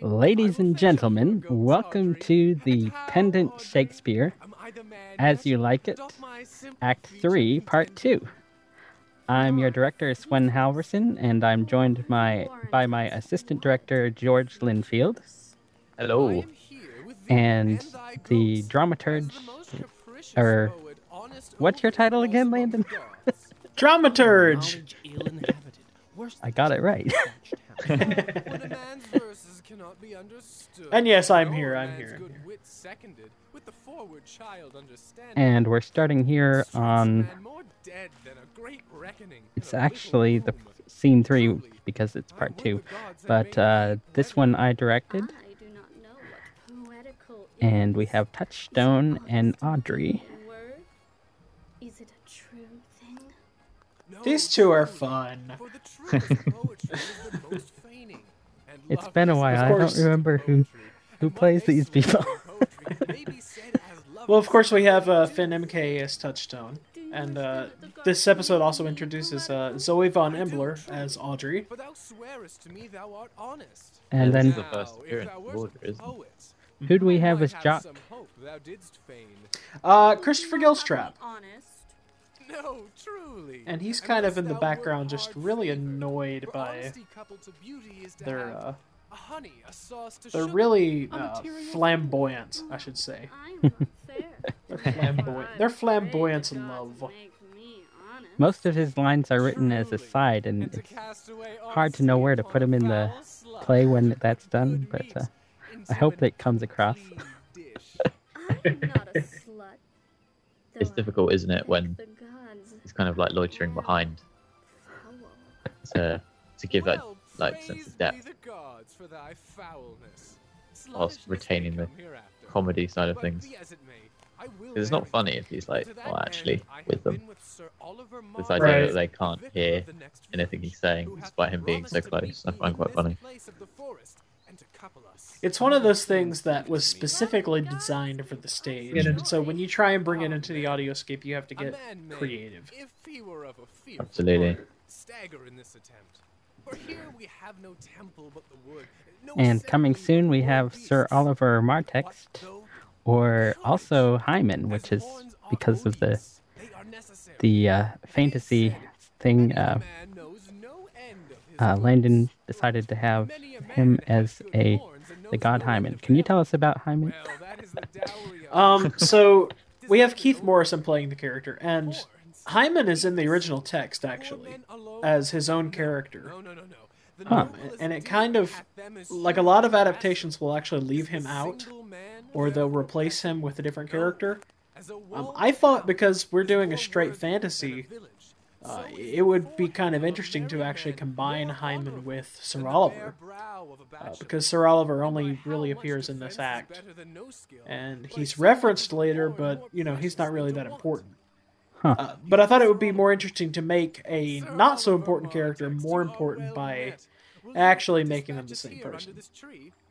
Ladies and gentlemen, welcome to the Pendant Shakespeare, As You Like It, Act 3, Part 2. I'm your director, Swen Halverson, and I'm joined my, by my assistant director, George Linfield. Hello. And the dramaturge, or what's your title again, Landon? Dramaturge! I got it right. and yes, I'm here. I'm here. And we're starting here on. It's actually the scene three because it's part two, but uh, this one I directed. And we have Touchstone and Audrey. These two are fun. it's been a while. I don't remember who who plays these people. well, of course, we have uh, Finn MK as Touchstone. And uh, this episode also introduces uh, Zoe von Embler as Audrey. And then the first appearance of Audrey, isn't it? Who do we have as Jaques? Uh, Christopher Gilstrap. No, truly. And he's kind of in the background, just really annoyed by their, uh, they're really uh, flamboyant, I should say. they're flamboyant. They're flamboyant in love. Most of his lines are written as a side, and it's hard to know where to put him in the play when that's done. But uh, I hope that comes across. it's difficult, isn't it, when he's kind of like loitering behind to to give that like sense of depth whilst retaining the comedy side of things. It's not funny if he's like, well, actually, with them. This idea Right. that they can't hear anything he's saying despite him being so close, I find quite funny. It's one of those things that was specifically designed for the stage. And so when you try and bring it into the audioscape, you have to get creative. Absolutely. Stagger in this attempt. For here we have no temple but the wood. No And coming soon, we have Sir Oliver Martext, or also Hymen, which is because of the the uh, fantasy thing. Uh, uh, Landon decided to have him as a the god Hymen. Can you tell us about Hymen? Um, so we have Keith Morrison playing the character, and Hymen is in the original text actually as his own character. Huh. And it kind of like a lot of adaptations will actually leave him out, or they'll replace him with a different character. Um, I thought because we're doing a straight fantasy, uh, it would be kind of interesting to actually combine Hymen with Sir Oliver, uh, because Sir Oliver only really appears in this act, and he's referenced later, but you know he's not really that important. Huh. Uh, but I thought it would be more interesting to make a not so important character more important by actually making them the same person.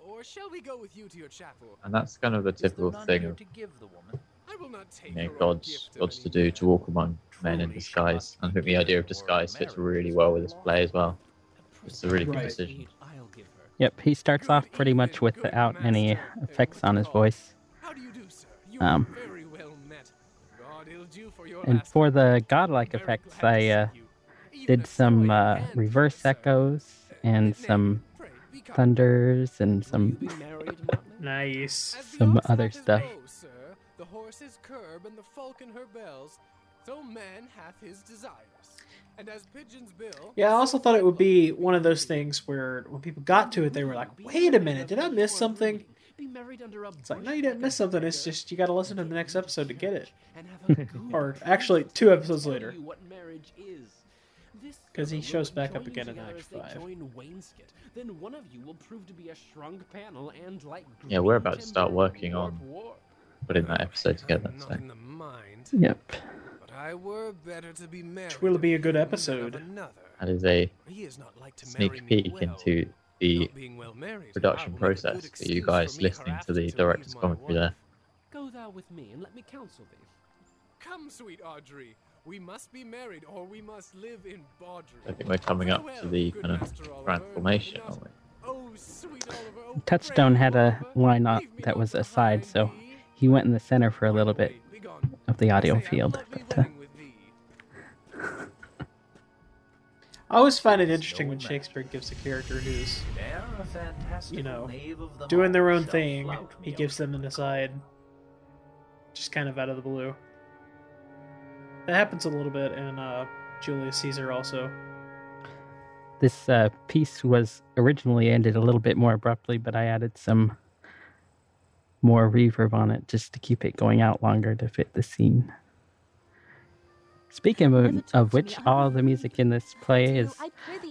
Or shall we go with you to your chapel? And that's kind of the typical thing of I will not take you know, her own gods gods to do to walk among men in disguise. And I think the idea of disguise fits really well with this play as well. It's a really good Right. decision. Yep, he starts off pretty much without any effects on his voice. How do you do, sir? You Um, are very well met. God he'll do for your And for the godlike effects, I uh, did some uh, reverse echoes and some pray, be calm. thunders and some Nice. As the some ox other hath his stuff. Bow, sir, the horse his curb, and the falcon her bells, so man hath his desires. And as pigeons bill, Yeah, I also thought it would be one of those things where when people got to it, they were like, "Wait a minute, did I miss something?" It's like, no, you didn't miss something. It's just you got to listen to the next episode to get it. Or actually, two episodes later, because he shows back up again in Act Five. Then one of you will prove to be a shrunk panel and like Yeah, we're about to start working on putting that episode together. not So in the mind, Yep. But I were better to be married. Which will be a good episode. that is a He is not like to sneak marry peek well. into the well married, production I will make a good process for you guys for listening to the leave director's my commentary there. Go thou with me and let me counsel thee. Come, sweet Audrey. We must be married, or we must live in Baudry. I think we're coming up to the kind of transformation, aren't we? Oh, oh, Touchstone had a line up that was aside, so he went in the center for a little bit of the audio field. But, uh, I always find it interesting when Shakespeare gives a character who's, you know, doing their own thing, he gives them an aside, just kind of out of the blue. That happens a little bit in uh, Julius Caesar also. this uh, piece was originally ended a little bit more abruptly, but I added some more reverb on it just to keep it going out longer to fit the scene. Speaking of, of which, all the music in this play is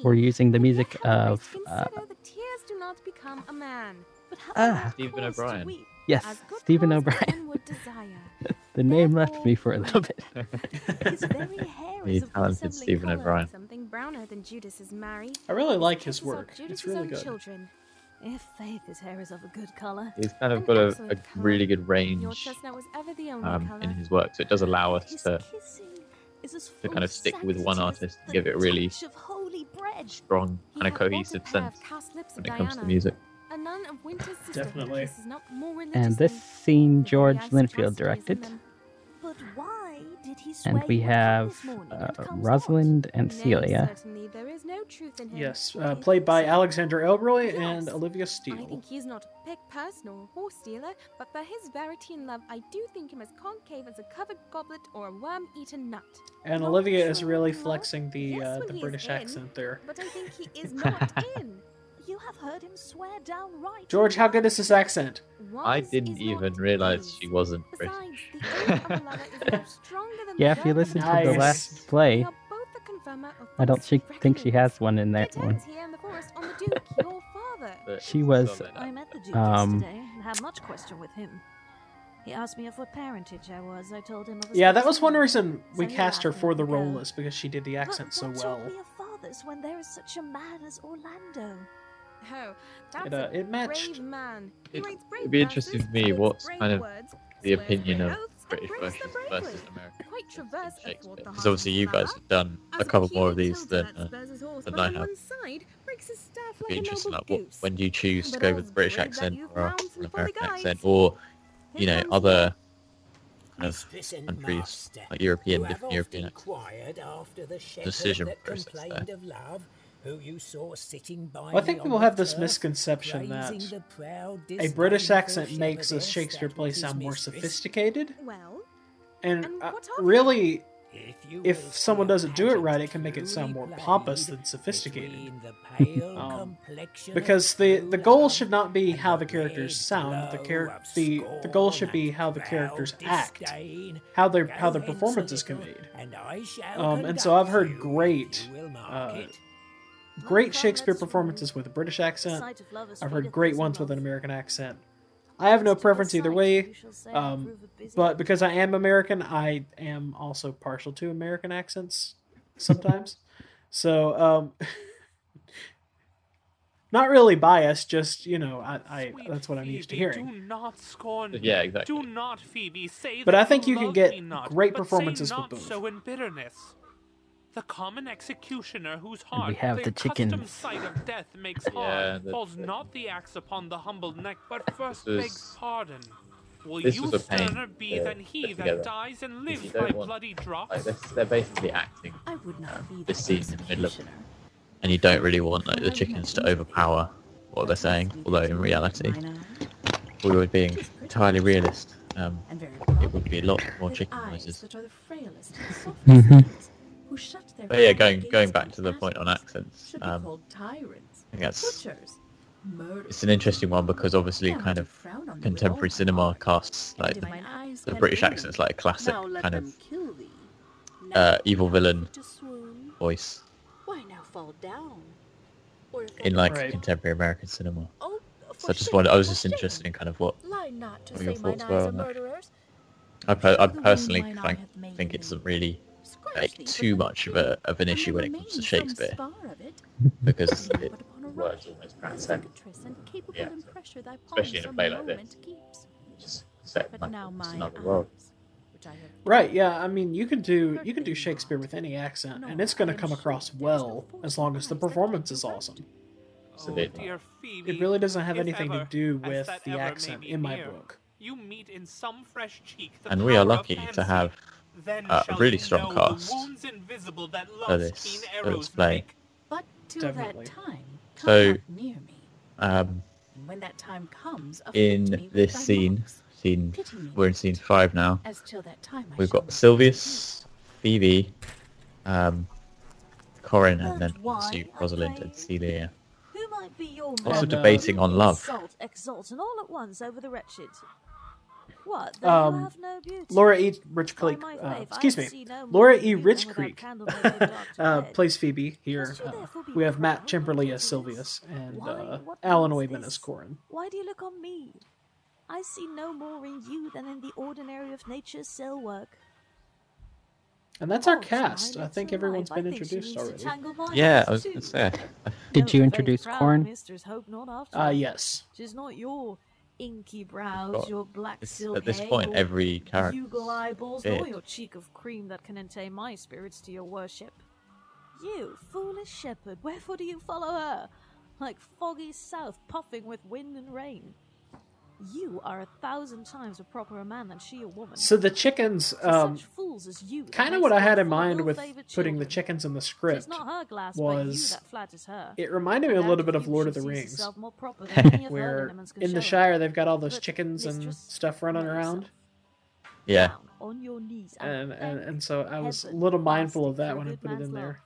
we're using the music of uh, tears do not become a man. But Ah. Stephen O'Brien. yes, Stephen O'Brien. the name left me for a little bit. His The talented Stephen O'Brien. Than Judas's Mary. I really like his work. It's really own good. Children. If faith his hair is of a good color. He's kind of An got a, a really good range was ever the only um, in his work, so it does allow us to kissing is as to kind of stick with one artist and give it a really holy bread. strong He kind of hath bought a cohesive pair sense when of it comes to music. A nun of Winter's sisterhood Definitely. not more And this scene George very eyes of Linfield chastity is in directed. And we you would come have uh, Rosalind and Celia. there is no truth in him. Yes, uh, played by Alexander Elroy and Olivia Steele. I think he is not a pick person or a horse stealer, but for his verity and love, I do think him as concave as a covered goblet or a worm-eaten nut. And Not Olivia is really flexing the yes, uh, the British in, accent there. But I think he is not in. You have heard him swear downright. George, how good is this accent? I didn't even realize she wasn't Besides, British. the oath of a lover is stronger than Yeah, the if you listen a to the Nice. last play, We are both the of I don't false thi- think she has one in that one. ends here in the forest on the Duke, your father. But She was- solid. I met the Duke Um, yesterday and had much question with him. He asked me of what parentage I was. I told him of a Yeah, that was one man. reason we cast her for the role go. is because she did the But accent so what well. talk we of fathers when there is such a man as Orlando? Oh, that's It, uh, a it matched. brave man. It, brave it'd be interesting verses, to me quotes what's kind of words, the opinion of British breaks versus bravely. versus American. Quite traverse Shakespeare. Because obviously you guys have done a couple more of these than, uh, horse, than I have. one side breaks like be a interesting. noble Like, what, when do you choose to go with the British accent or a- an American accent, or you know, other kind of Mistress countries, master, like European, different European accents. after the Decision process there. Of love, who you saw sitting by Well, I think me people have this misconception that praising the proud a British accent makes a Shakespeare play was his sound more sophisticated, Well, and And uh, what of it? really, If, you if someone doesn't do it right, it can make it sound more pompous than sophisticated. the Um, because the the goal should not be how the characters sound. The glow char- the the goal should be how the characters act, how their how their hence performance is conveyed. and Um, and so I've heard great, if you will mark uh, it. Great Shakespeare performances with a British accent. I've heard great ones with an American accent. I have no preference either way, um, but because I am American, I am also partial to American accents sometimes. so, um, not really biased, just you know, I, I that's what I'm used to hearing. Do not scorn me. Yeah, exactly. Do not, Phoebe, say But I think you can get not, great but say performances with not both. So in bitterness. The common executioner whose And heart we have the the accustomed sight of death makes Yeah, hard the- falls not the axe upon the humble neck, but first was- begs pardon. Will this you was sterner be to than he that dies and lives by want- bloody drops? Like they're, they're basically acting, I would not be this the scene in the middle of- executioner. and you don't really want like the chickens to overpower what they're saying. Although in reality, we were being entirely realist, um, it would be a lot more chicken eyes noises. that are the frailest and softest things, who shut their But yeah, going going back to the point on accents, um, tyrants, I think that's butchers, murderers. it's an interesting one because obviously Now kind of frown on me with all contemporary cinema heart. casts like the, if mine eyes the British rule, accent's like a classic kind of uh, evil villain voice Why now fall down? Or in like Right. contemporary American cinema. Oh, So I just wanted, I was just interested in kind of what Lie not to what your thoughts were on that. I, per- I personally think, hath made think it's a really Scratch like too much of a of an issue when it comes to Shakespeare spar of it. because it upon words almost transcend, and Yeah. in pressure thy especially in a play like this. just set But now it's another world. eyes, which I have Right, yeah, I mean, you can do you can do Shakespeare with any accent, and it's going to come across well as long as the performance is awesome. Absolutely. Oh, dear Phoebe, It really doesn't have anything ever, to do with the accent in my near, book. You meet in some fresh cheek the And we are lucky to have Then uh, a shall really strong cast invisible that for this keen for arrows this play. make. But till Definitely. that time, come So- near me. Um, when that time comes, in this scene, locks. scene we're in scene five now. As till that time We've shall got not. Sylvius, Phoebe, um, Corin, and then And why, obviously I Rosalind and Celia. Who might be your Also And, uh, debating on love. Insult, exalt, and all at once over the wretched. What? They Um, have no beauty. Laura E. Rich Creek, my uh, excuse me, no Laura E. Rich Creek candle may go dark to uh, plays Phoebe here. Uh, we have Matt proud Chimberly as your duties? Sylvius and uh, Alan means Wayman as Corin. Why do you look on me? I see no more in you than in the ordinary of nature's cell work. And that's our Oh, cast. I think everyone's been introduced already. Yeah, I was going to say. Did you introduce very proud Corn? Misters hope not after. Uh, yes. Tis not your inky brows, your black silk at this hair, point, your every character. bugle eyeballs, nor your cheek of cream that can entail my spirits to your worship. You, foolish shepherd, wherefore do you follow her? Like foggy south puffing with wind and rain. You are a thousand times a properer man than she a woman. So the chickens, um, such fools as you, kind of what I had in mind with ill-favoured putting the chickens in the script not her glass, but you was that flatters her. it reminded me a little bit of Lord of the Rings, more proper than any of her where in the. Shire they've got all those chickens and stuff running around. Yeah. On your knees and and, and so I was a little mindful of that when I put it in love. there.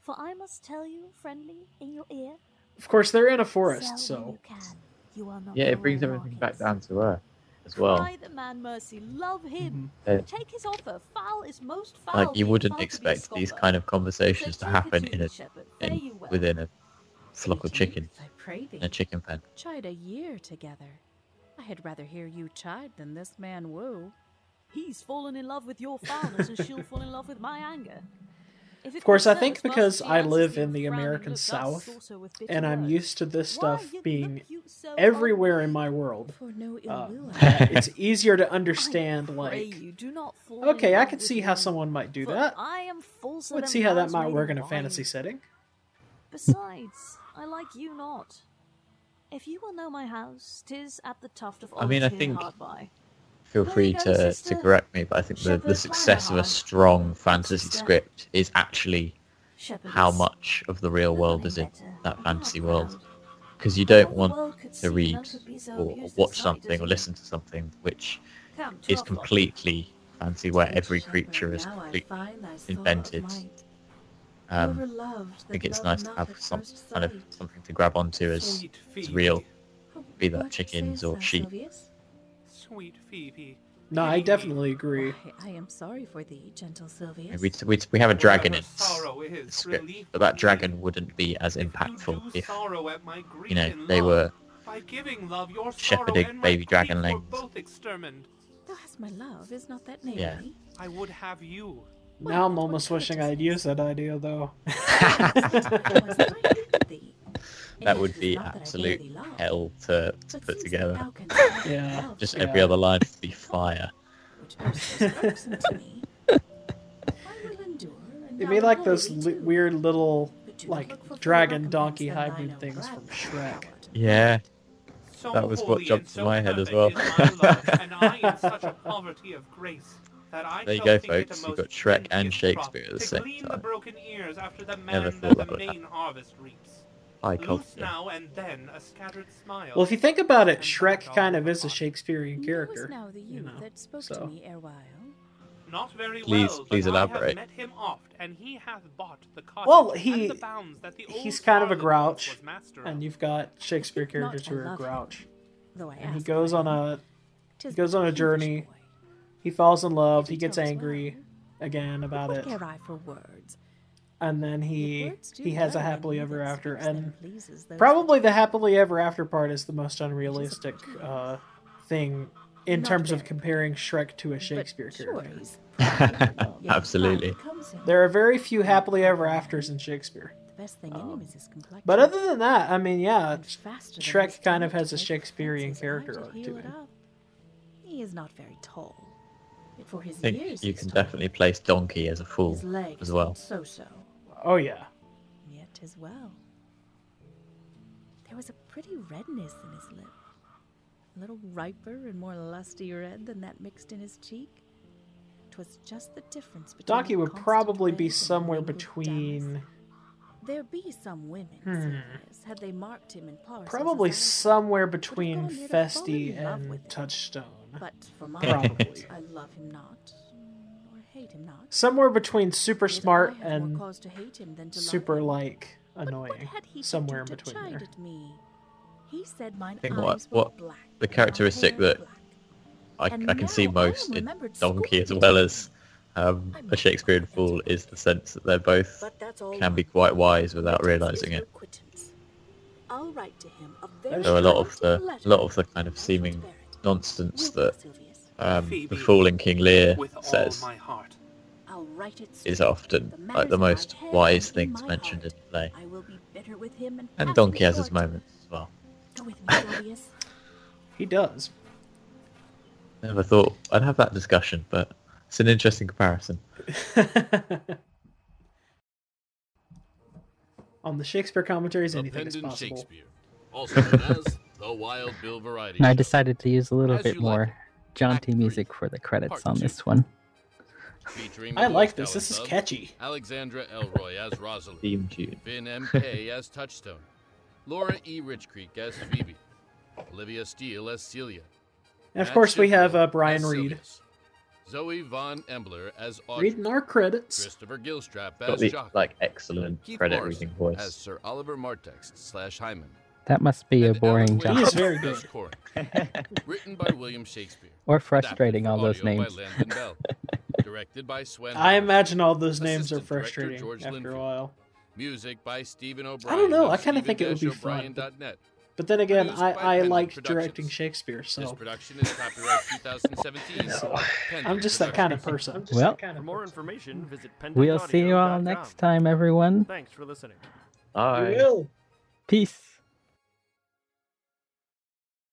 For I must tell you, friendly, in your ear, Of course, they're in a forest, sell when so you are not Yeah, it brings own everything back down to earth as well. Cry the man mercy, love him. Uh, Take his offer. Foul is most foul. like you wouldn't found to be a expect these kind of So conversations to happen in a shepherd. In, well. within a flock of Pigeon, chickens I pray thee. in a chicken pen. Chide a year together. I had rather hear you chide than this man woo. He's fallen in love with your foulness, and she'll fall in love with my anger. If it Of course, I think because I live in the American South, also with bitter and I'm used to this stuff being look you so everywhere in my world. For no ill Uh, will. I that it's easier to understand. Like, you, do not fall okay, I love can see how someone might do that. I am falser Would than see how that might work in a fantasy setting. Besides, I like you not. If you will know my house, tis at the tuft of I mean, I olives think- hard by. Feel free to, to correct me, but I think the, the success of a strong fantasy script is actually how much of the real world is in that fantasy world. Because you don't want world could see to read none could be so or watch something or listen to something which is completely fancy, where every creature is completely find thy thought of invented. Um, I think it's nice to have some kind of something to grab onto as as real. be that chickens or sheep. Sylvius? Sweet Phoebe. No, I definitely agree. Why, I am sorry for thee, gentle Sylvius. We, we, we have a dragon in the script, but that dragon wouldn't be as If you impactful if at my grief you know they were by giving love your shepherding and baby my grief dragonlings. were both extermined. Thou hast my love, is not that Yeah. I would have you. Now I'm almost wishing I'd courtesy. used that idea, though. Was that I hated thee? And that yet would be not that I bear absolute hell to, to put together. thou canst not Yeah. love Just Yeah. every other line would be fire. which erst was irksome to me, I will endure, and It'd be like those li- weird little, But do not like, look for full dragon donkey hybrid things from Shrek. Yeah, So That was what jumped to so my head as well. is my love, and I in such a poverty of grace, There you go, think it a folks. You've got Shrek and Shakespeare at the same to the time. ears after the Never thought that that would main harvest reaps. Loose now and then a scattered smile. Well, if you think about it, And Shrek kind of is a. Shakespearean Knowest character. now the you know, that spoke so. to me erewhile. Not very Please- well, please but I elaborate. have met him oft, and he hath bought the cottage Well, he- the bounds that the old he's kind of a grouch, And you've got Shakespeare characters who are love him. grouch. Though I And he goes on a Tis goes on a journey. boy. he falls in love, If he gets angry well, again about what it, care I for words? And then he he has a happily ever after. And probably the happily ever after part is the most unrealistic uh, thing in Not terms of comparing Shrek to a Shakespeare character. he's Absolutely. pride becomes him. There are very few happily ever afters in Shakespeare. The best thing in is. But other than that, I mean, yeah, And faster than Shrek kind of has a Shakespearean character should arc to him. He is not very tall. For his I think years you can tall. definitely place Donkey as a fool His legs as well. so so. Oh yeah. Yet as well. There was a pretty redness in his lip. A little riper and more lusty red than that mixed in his cheek. 'Twas just the difference between Donkey would probably be somewhere between. There be some women, Hmm. Sylvius, had they marked him in Parsons probably somewhere between gone near to Feste falling in love and. Touchstone. But for my Probably. part, I love him not, Somewhere between super Yet smart I have more and to hate him than to super him. like But what annoying. had he Somewhere in do to between chide there. at me? He said mine I think eyes what were what black the characteristic that. I, I can see most in Donkey as well as um, a Shakespearean fool is the sense that they're both can be quite wise without realizing it. I'll write to him a So a lot of the a lot of the kind of seeming nonsense that Sylvius? Um, Phoebe, the fool in King Lear says my heart. I'll write it is straight. often like the matters in my most wise things mentioned in heart. the play. I will be bitter with him and, And pass Donkey has his moments as well. Me, He does. Never thought I'd have that discussion, but it's an interesting comparison. On the Shakespeare commentaries, anything is possible. Shakespeare, also known as the Wild Bill Variety And I decided to use a little As bit you like more it. jaunty Act three, music for the credits part on two. this one. I like this. This is talents catchy. Alexandra Elroy as Rosalind, Theme tune. Finn M.K. as Touchstone, Laura E. Richcreek as Phoebe, Olivia Steele as Celia, And of Matt course, we have uh, Brian Reed Sylvius, Zoe Von Embler as Audrey, reading our credits. Christopher Gilstrap Got as the Jaques, like excellent Keith credit Morrison reading voice. as Sir Oliver Martext slash Hymen. That must be a boring job. He Wake is very good. Corin. Written by William Shakespeare. Or frustrating, all those names. Bell. Directed by Swen. I imagine all those names are frustrating George after a while. Music by Stephen O'Brien. I don't know. I kind of think it would be fun. stephen-o'brien.net. But then again, I, by I Pendant liked directing Shakespeare, This so production is copyright 2017. Pendant I'm just that kind of Productions. person. Well, For more information, visit we'll see you all next time, everyone. Thanks for listening. Bye. Peace.